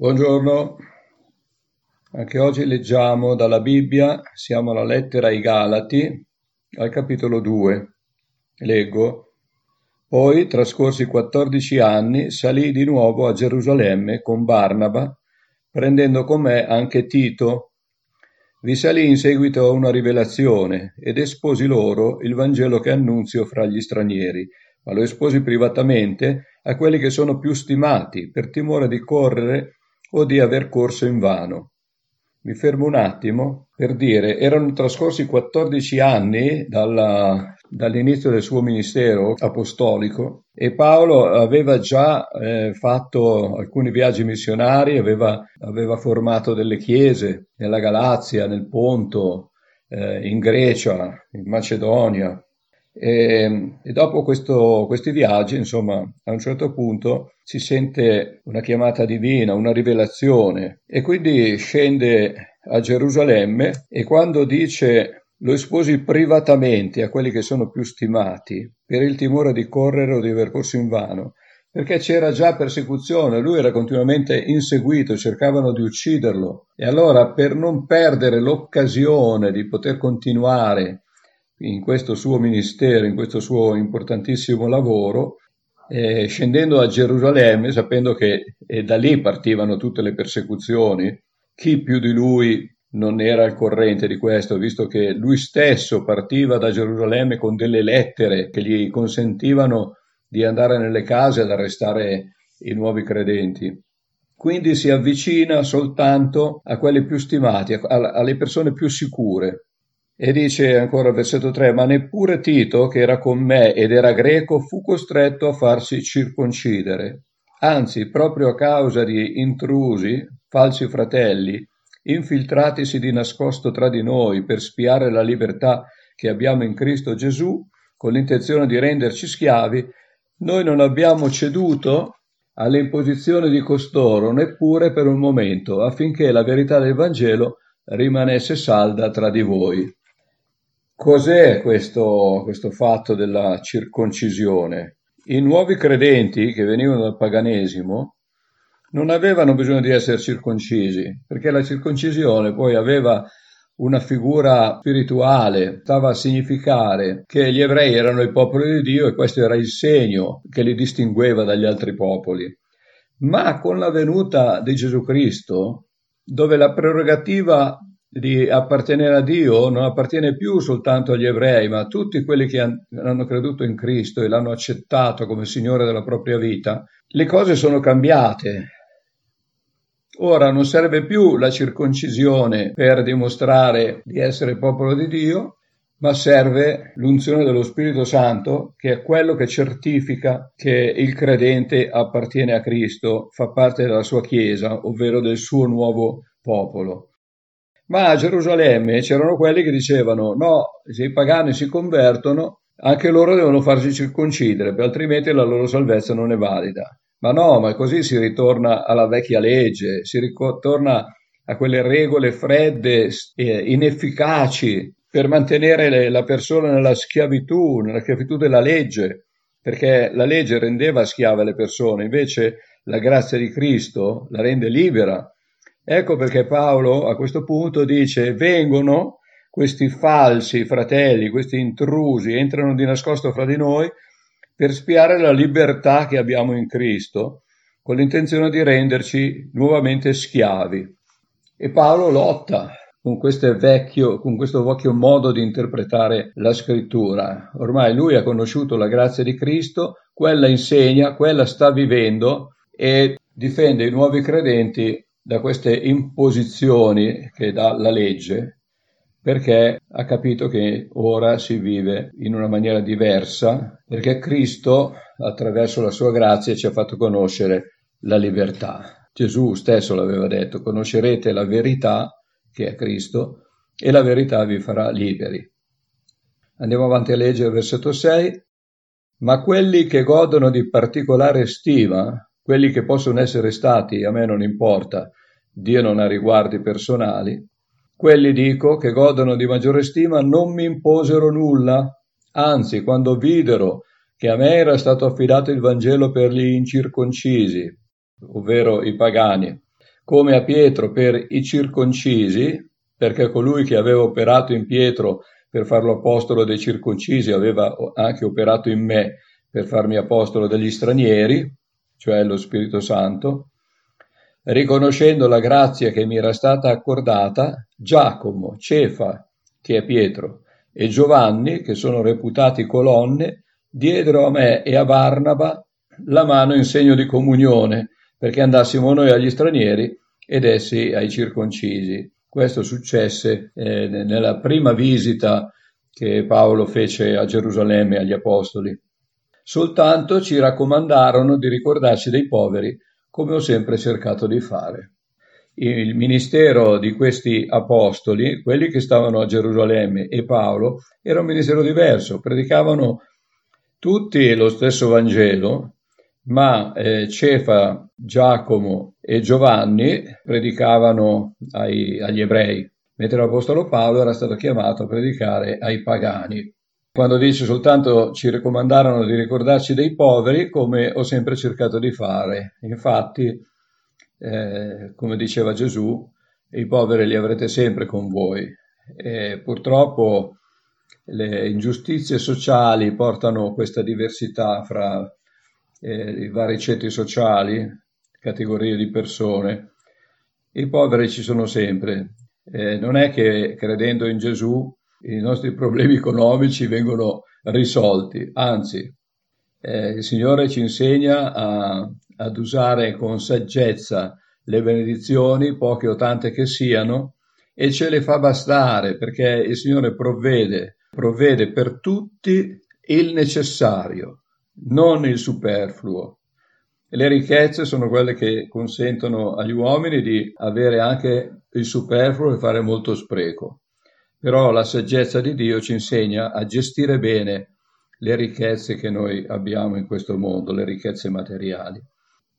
Buongiorno, anche oggi leggiamo dalla Bibbia, siamo alla lettera ai Galati, al capitolo 2. Leggo. Poi, trascorsi 14 anni, salì di nuovo a Gerusalemme con Barnaba, prendendo con me anche Tito. Vi salì in seguito a una rivelazione ed esposi loro il Vangelo che annunzio fra gli stranieri, ma lo esposi privatamente a quelli che sono più stimati, per timore di correre o di aver corso invano. Mi fermo un attimo per dire, erano trascorsi 14 anni dalla, dall'inizio del suo ministero apostolico e Paolo aveva già eh, fatto alcuni viaggi missionari, aveva, aveva, formato delle chiese nella Galazia, nel Ponto, eh, in Grecia, in Macedonia, e, e dopo questo, questi viaggi, insomma, a un certo punto si sente una chiamata divina, una rivelazione e quindi scende a Gerusalemme e quando dice lo esposi privatamente a quelli che sono più stimati per il timore di correre o di aver corso in vano, perché c'era già persecuzione, lui era continuamente inseguito, cercavano di ucciderlo e allora per non perdere l'occasione di poter continuare in questo suo ministero, in questo suo importantissimo lavoro, eh, scendendo a Gerusalemme, sapendo che da lì partivano tutte le persecuzioni, chi più di lui non era al corrente di questo, visto che lui stesso partiva da Gerusalemme con delle lettere che gli consentivano di andare nelle case ad arrestare i nuovi credenti. Quindi si avvicina soltanto a quelli più stimati, alle persone più sicure, e dice ancora il versetto 3, ma neppure Tito, che era con me ed era greco, fu costretto a farsi circoncidere. Anzi, proprio a causa di intrusi, falsi fratelli, infiltratisi di nascosto tra di noi per spiare la libertà che abbiamo in Cristo Gesù, con l'intenzione di renderci schiavi, noi non abbiamo ceduto alle imposizioni di costoro neppure per un momento, affinché la verità del Vangelo rimanesse salda tra di voi. Cos'è questo, questo fatto della circoncisione? I nuovi credenti che venivano dal paganesimo non avevano bisogno di essere circoncisi, perché la circoncisione poi aveva una figura spirituale, stava a significare che gli ebrei erano il popolo di Dio e questo era il segno che li distingueva dagli altri popoli. Ma con la venuta di Gesù Cristo, dove la prerogativa di appartenere a Dio non appartiene più soltanto agli ebrei, ma a tutti quelli che hanno creduto in Cristo e l'hanno accettato come Signore della propria vita, le cose sono cambiate. Ora non serve più la circoncisione per dimostrare di essere popolo di Dio, ma serve l'unzione dello Spirito Santo, che è quello che certifica che il credente appartiene a Cristo, fa parte della sua Chiesa, ovvero del suo nuovo popolo. Ma a Gerusalemme c'erano quelli che dicevano no, se i pagani si convertono, anche loro devono farsi circoncidere, altrimenti la loro salvezza non è valida. Ma no, ma così si ritorna alla vecchia legge, si ritorna a quelle regole fredde, e inefficaci per mantenere la persona nella schiavitù, nella schiavitù della legge, perché la legge rendeva schiave le persone, invece la grazia di Cristo la rende libera Ecco perché Paolo a questo punto dice vengono questi falsi fratelli, questi intrusi, entrano di nascosto fra di noi per spiare la libertà che abbiamo in Cristo, con l'intenzione di renderci nuovamente schiavi. E Paolo lotta con, vecchio, con questo vecchio modo di interpretare la scrittura. Ormai lui ha conosciuto la grazia di Cristo, quella insegna, quella sta vivendo e difende i nuovi credenti da queste imposizioni che dà la legge, perché ha capito che ora si vive in una maniera diversa, perché Cristo, attraverso la sua grazia, ci ha fatto conoscere la libertà. Gesù stesso l'aveva detto, conoscerete la verità, che è Cristo, e la verità vi farà liberi. Andiamo avanti a leggere il versetto 6. Ma quelli che godono di particolare stima quelli che possono essere stati, a me non importa, Dio non ha riguardi personali, quelli dico che godono di maggiore stima non mi imposero nulla, anzi quando videro che a me era stato affidato il Vangelo per gli incirconcisi, ovvero i pagani, come a Pietro per i circoncisi, perché colui che aveva operato in Pietro per farlo apostolo dei circoncisi aveva anche operato in me per farmi apostolo degli stranieri, cioè lo Spirito Santo, riconoscendo la grazia che mi era stata accordata, Giacomo, Cefa, che è Pietro, e Giovanni, che sono reputati colonne, diedero a me e a Barnaba la mano in segno di comunione, perché andassimo noi agli stranieri ed essi ai circoncisi. Questo successe eh, nella prima visita che Paolo fece a Gerusalemme agli apostoli. Soltanto ci raccomandarono di ricordarci dei poveri, come ho sempre cercato di fare. Il ministero di questi apostoli, quelli che stavano a Gerusalemme e Paolo, era un ministero diverso, predicavano tutti lo stesso Vangelo, ma eh, Cefa, Giacomo e Giovanni predicavano ai, agli ebrei, mentre l'Apostolo Paolo era stato chiamato a predicare ai pagani. Quando dice soltanto ci raccomandarono di ricordarci dei poveri, come ho sempre cercato di fare. Infatti, eh, come diceva Gesù, i poveri li avrete sempre con voi. E purtroppo le ingiustizie sociali portano questa diversità fra eh, i vari ceti sociali, categorie di persone. I poveri ci sono sempre. Eh, non è che credendo in Gesù i nostri problemi economici vengono risolti, anzi, eh, il Signore ci insegna a, ad usare con saggezza le benedizioni, poche o tante che siano, e ce le fa bastare perché il Signore provvede, provvede per tutti il necessario, non il superfluo. Le ricchezze sono quelle che consentono agli uomini di avere anche il superfluo e fare molto spreco. Però la saggezza di Dio ci insegna a gestire bene le ricchezze che noi abbiamo in questo mondo, le ricchezze materiali.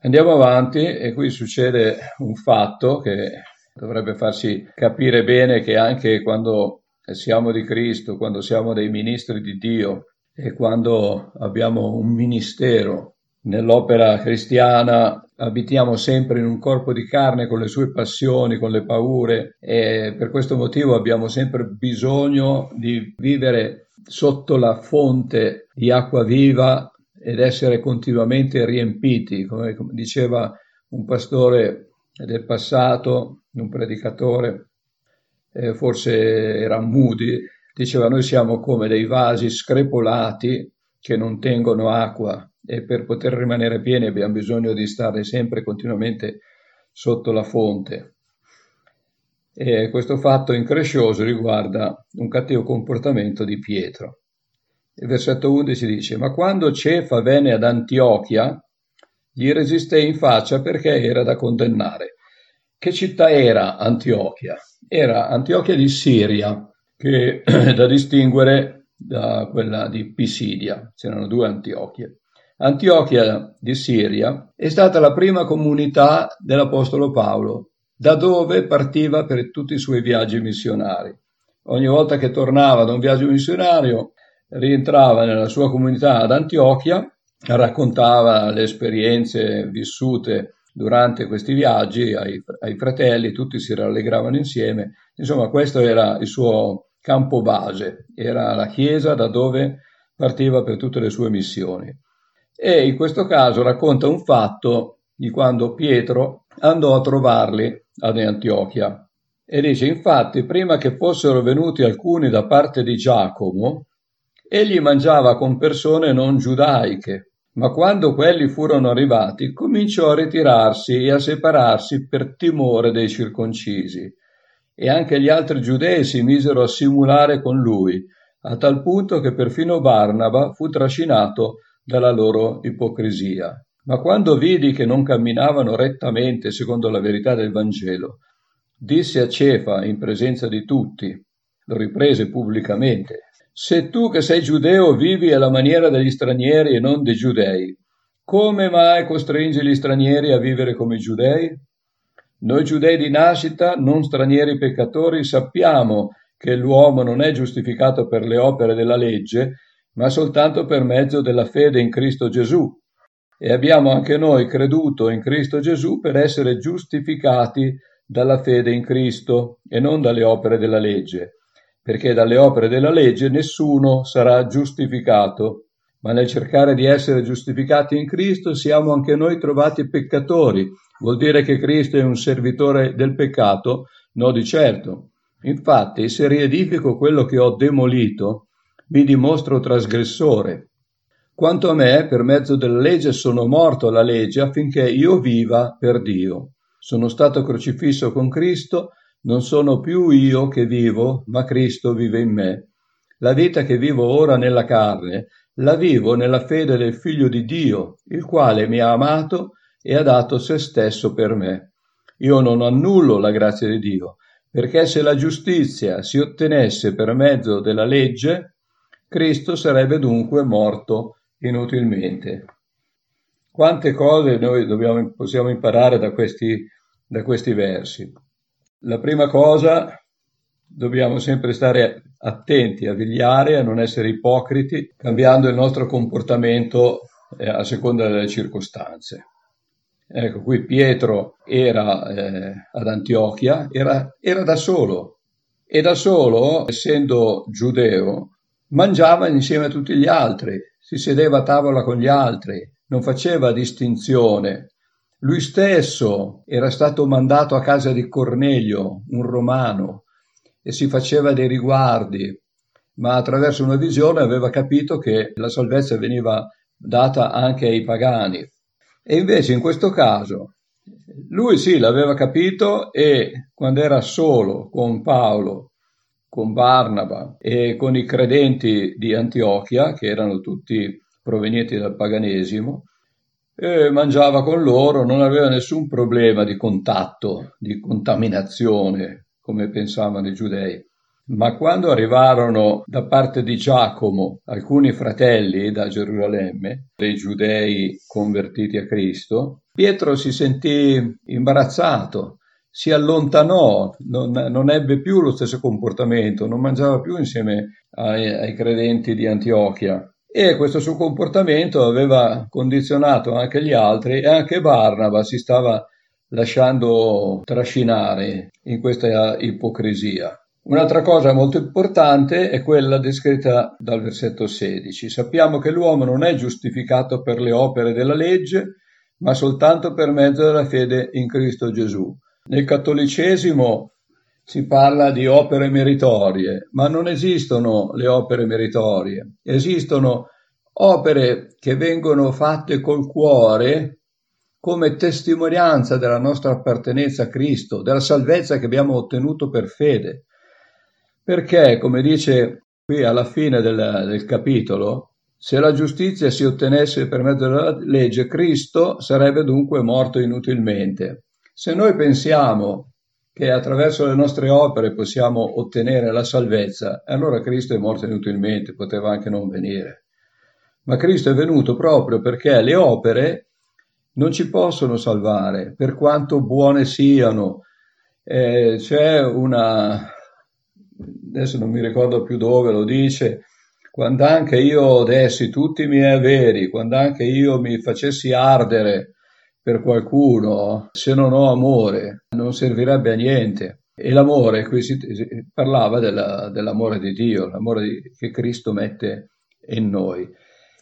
Andiamo avanti e qui succede un fatto che dovrebbe farci capire bene che anche quando siamo di Cristo, quando siamo dei ministri di Dio e quando abbiamo un ministero nell'opera cristiana abitiamo sempre in un corpo di carne con le sue passioni, con le paure e per questo motivo abbiamo sempre bisogno di vivere sotto la fonte di acqua viva ed essere continuamente riempiti, come diceva un pastore del passato, un predicatore, eh, forse era Moody, diceva noi siamo come dei vasi screpolati che non tengono acqua e per poter rimanere pieni abbiamo bisogno di stare sempre continuamente sotto la fonte. E questo fatto increscioso riguarda un cattivo comportamento di Pietro. Il versetto 11 dice, ma quando Cefa venne ad Antiochia, gli resisté in faccia perché era da condannare. Che città era Antiochia? Era Antiochia di Siria, che è da distinguere da quella di Pisidia. C'erano due Antiochie. Antiochia di Siria è stata la prima comunità dell'Apostolo Paolo, da dove partiva per tutti i suoi viaggi missionari. Ogni volta che tornava da un viaggio missionario, rientrava nella sua comunità ad Antiochia, raccontava le esperienze vissute durante questi viaggi ai, ai fratelli, tutti si rallegravano insieme. Insomma, questo era il suo campo base, era la chiesa da dove partiva per tutte le sue missioni e in questo caso racconta un fatto di quando Pietro andò a trovarli ad Antiochia. E dice infatti prima che fossero venuti alcuni da parte di Giacomo egli mangiava con persone non giudaiche ma quando quelli furono arrivati cominciò a ritirarsi e a separarsi per timore dei circoncisi. E anche gli altri giudei si misero a simulare con lui a tal punto che perfino Barnaba fu trascinato dalla loro ipocrisia. Ma quando vidi che non camminavano rettamente secondo la verità del Vangelo, disse a Cefa in presenza di tutti, lo riprese pubblicamente, se tu che sei giudeo vivi alla maniera degli stranieri e non dei giudei, come mai costringi gli stranieri a vivere come i giudei? Noi giudei di nascita, non stranieri peccatori, sappiamo che l'uomo non è giustificato per le opere della legge, ma soltanto per mezzo della fede in Cristo Gesù. e abbiamo anche noi creduto in Cristo Gesù per essere giustificati dalla fede in Cristo e non dalle opere della legge, perché dalle opere della legge nessuno sarà giustificato, ma nel cercare di essere giustificati in Cristo siamo anche noi trovati peccatori. Vuol dire che Cristo è un servitore del peccato? No, di certo. Infatti, se riedifico quello che ho demolito, mi dimostro trasgressore. Quanto a me, per mezzo della legge sono morto alla legge affinché io viva per Dio. Sono stato crocifisso con Cristo, non sono più io che vivo, ma Cristo vive in me. La vita che vivo ora nella carne, la vivo nella fede del Figlio di Dio, il quale mi ha amato e ha dato se stesso per me. Io non annullo la grazia di Dio, perché se la giustizia si ottenesse per mezzo della legge, Cristo sarebbe dunque morto inutilmente. Quante cose noi dobbiamo, possiamo imparare da questi, da questi versi? La prima cosa, dobbiamo sempre stare attenti a vigliare, a non essere ipocriti, cambiando il nostro comportamento eh, a seconda delle circostanze. Ecco, qui Pietro era eh, ad Antiochia, era, era da solo e da solo, essendo giudeo, mangiava insieme a tutti gli altri, si sedeva a tavola con gli altri, non faceva distinzione. Lui stesso era stato mandato a casa di Cornelio, un romano, e si faceva dei riguardi, ma attraverso una visione aveva capito che la salvezza veniva data anche ai pagani. E invece in questo caso lui sì l'aveva capito e quando era solo con Paolo con Barnaba e con i credenti di Antiochia, che erano tutti provenienti dal paganesimo, e mangiava con loro, non aveva nessun problema di contatto, di contaminazione, come pensavano i giudei. Ma quando arrivarono da parte di Giacomo alcuni fratelli da Gerusalemme, dei giudei convertiti a Cristo, Pietro si sentì imbarazzato si allontanò, non, non, ebbe più lo stesso comportamento, non mangiava più insieme ai, ai credenti di Antiochia. E questo suo comportamento aveva condizionato anche gli altri e anche Barnaba si stava lasciando trascinare in questa ipocrisia. Un'altra cosa molto importante è quella descritta dal versetto 16. Sappiamo che l'uomo non è giustificato per le opere della legge, ma soltanto per mezzo della fede in Cristo Gesù. Nel cattolicesimo si parla di opere meritorie, ma non esistono le opere meritorie, esistono opere che vengono fatte col cuore come testimonianza della nostra appartenenza a Cristo, della salvezza che abbiamo ottenuto per fede. Perché, come dice qui alla fine del, del capitolo, se la giustizia si ottenesse per mezzo della legge, Cristo sarebbe dunque morto inutilmente. Se noi pensiamo che attraverso le nostre opere possiamo ottenere la salvezza, allora Cristo è morto inutilmente, poteva anche non venire. Ma Cristo è venuto proprio perché le opere non ci possono salvare, per quanto buone siano. Eh, c'è una, adesso non mi ricordo più dove lo dice, quando anche io dessi tutti i miei averi, quando anche io mi facessi ardere per qualcuno, se non ho amore, non servirebbe a niente. E l'amore, qui si, parlava della, dell'amore di Dio, l'amore di, che Cristo mette in noi.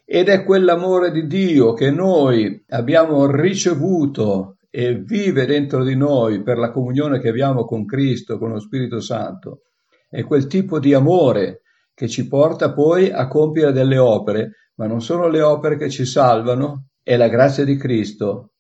Ed è quell'amore di Dio che noi abbiamo ricevuto e vive dentro di noi per la comunione che abbiamo con Cristo, con lo Spirito Santo. È quel tipo di amore che ci porta poi a compiere delle opere, ma non sono le opere che ci salvano, è la grazia di Cristo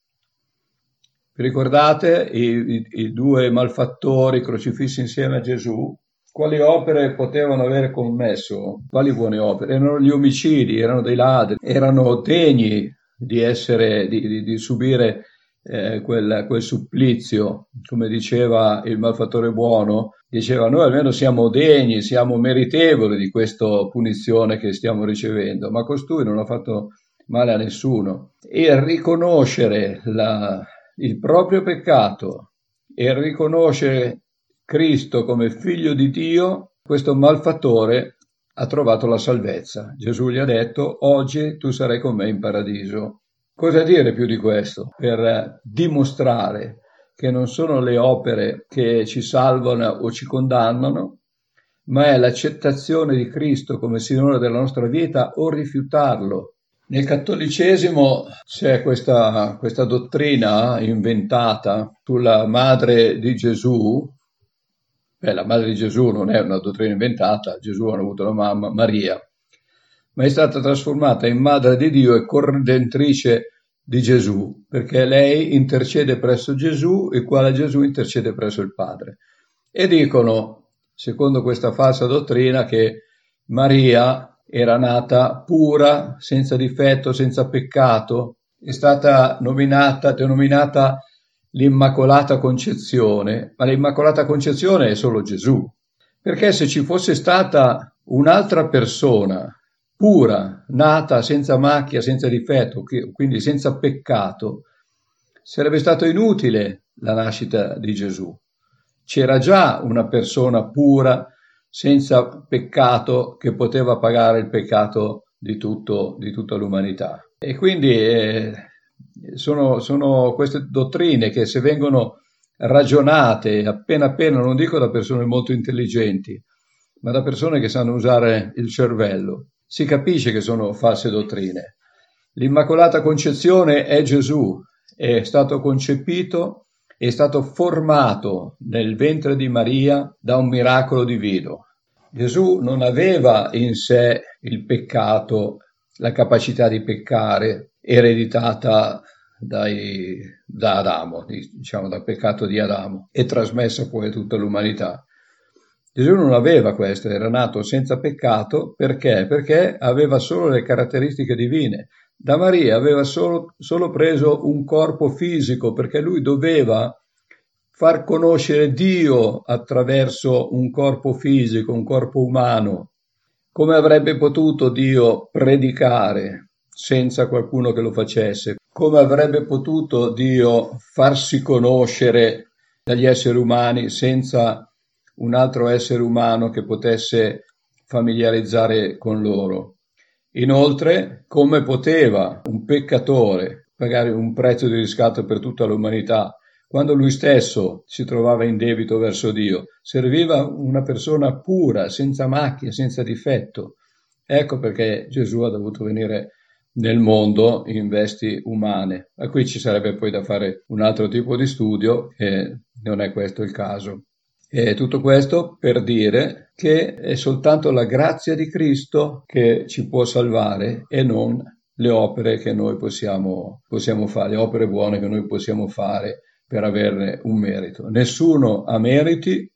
vi ricordate i, i, i due malfattori crocifissi insieme a Gesù? Quali opere potevano aver commesso? Quali buone opere? Erano gli omicidi, erano dei ladri, erano degni di, essere, di, di, di subire eh, quel, quel, supplizio, come diceva il malfattore buono, diceva noi almeno siamo degni, siamo meritevoli di questa punizione che stiamo ricevendo, ma costui non ha fatto male a nessuno. E riconoscere la, il proprio peccato e riconoscere Cristo come figlio di Dio, questo malfattore ha trovato la salvezza. Gesù gli ha detto, oggi tu sarai con me in paradiso. Cosa dire più di questo? Per dimostrare che non sono le opere che ci salvano o ci condannano, ma è l'accettazione di Cristo come Signore della nostra vita o rifiutarlo. Nel cattolicesimo c'è questa, questa dottrina inventata sulla madre di Gesù. Beh, la madre di Gesù non è una dottrina inventata, Gesù ha avuto una mamma, Maria, ma è stata trasformata in madre di Dio e corredentrice di Gesù, perché lei intercede presso Gesù, il quale Gesù intercede presso il Padre. E dicono, secondo questa falsa dottrina, che Maria era nata pura, senza difetto, senza peccato, è stata nominata, denominata l'Immacolata Concezione, ma l'Immacolata Concezione è solo Gesù, perché se ci fosse stata un'altra persona pura, nata senza macchia, senza difetto, quindi senza peccato, sarebbe stato inutile la nascita di Gesù. C'era già una persona pura, senza peccato, che poteva pagare il peccato di, tutto, di tutta l'umanità. E quindi eh, sono, sono queste dottrine che se vengono ragionate appena appena, non dico da persone molto intelligenti, ma da persone che sanno usare il cervello, si capisce che sono false dottrine. L'Immacolata Concezione è Gesù, è stato concepito, è stato formato nel ventre di Maria da un miracolo divino. Gesù non aveva in sé il peccato, la capacità di peccare ereditata dai, da Adamo, diciamo dal peccato di Adamo e trasmessa poi a tutta l'umanità. Gesù non aveva questo, era nato senza peccato perché? Perché aveva solo le caratteristiche divine. Da Maria aveva solo, solo preso un corpo fisico perché lui doveva far conoscere Dio attraverso un corpo fisico, un corpo umano. Come avrebbe potuto Dio predicare senza qualcuno che lo facesse? Come avrebbe potuto Dio farsi conoscere dagli esseri umani senza un altro essere umano che potesse familiarizzare con loro. Inoltre, come poteva un peccatore pagare un prezzo di riscatto per tutta l'umanità quando lui stesso si trovava in debito verso Dio? Serviva una persona pura, senza macchia, senza difetto. Ecco perché Gesù ha dovuto venire nel mondo in vesti umane. A qui ci sarebbe poi da fare un altro tipo di studio e non è questo il caso. E tutto questo per dire che è soltanto la grazia di Cristo che ci può salvare e non le opere che noi possiamo, possiamo fare, le opere buone che noi possiamo fare per averne un merito. Nessuno ha meriti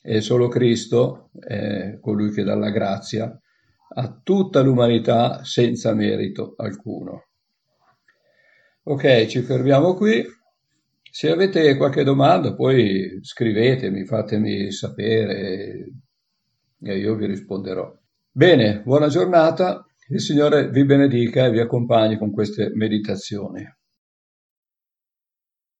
e solo Cristo è colui che dà la grazia a tutta l'umanità senza merito alcuno. Ok, ci fermiamo qui. Se avete qualche domanda, poi scrivetemi, fatemi sapere e io vi risponderò. Bene, buona giornata, il Signore vi benedica e vi accompagni con queste meditazioni.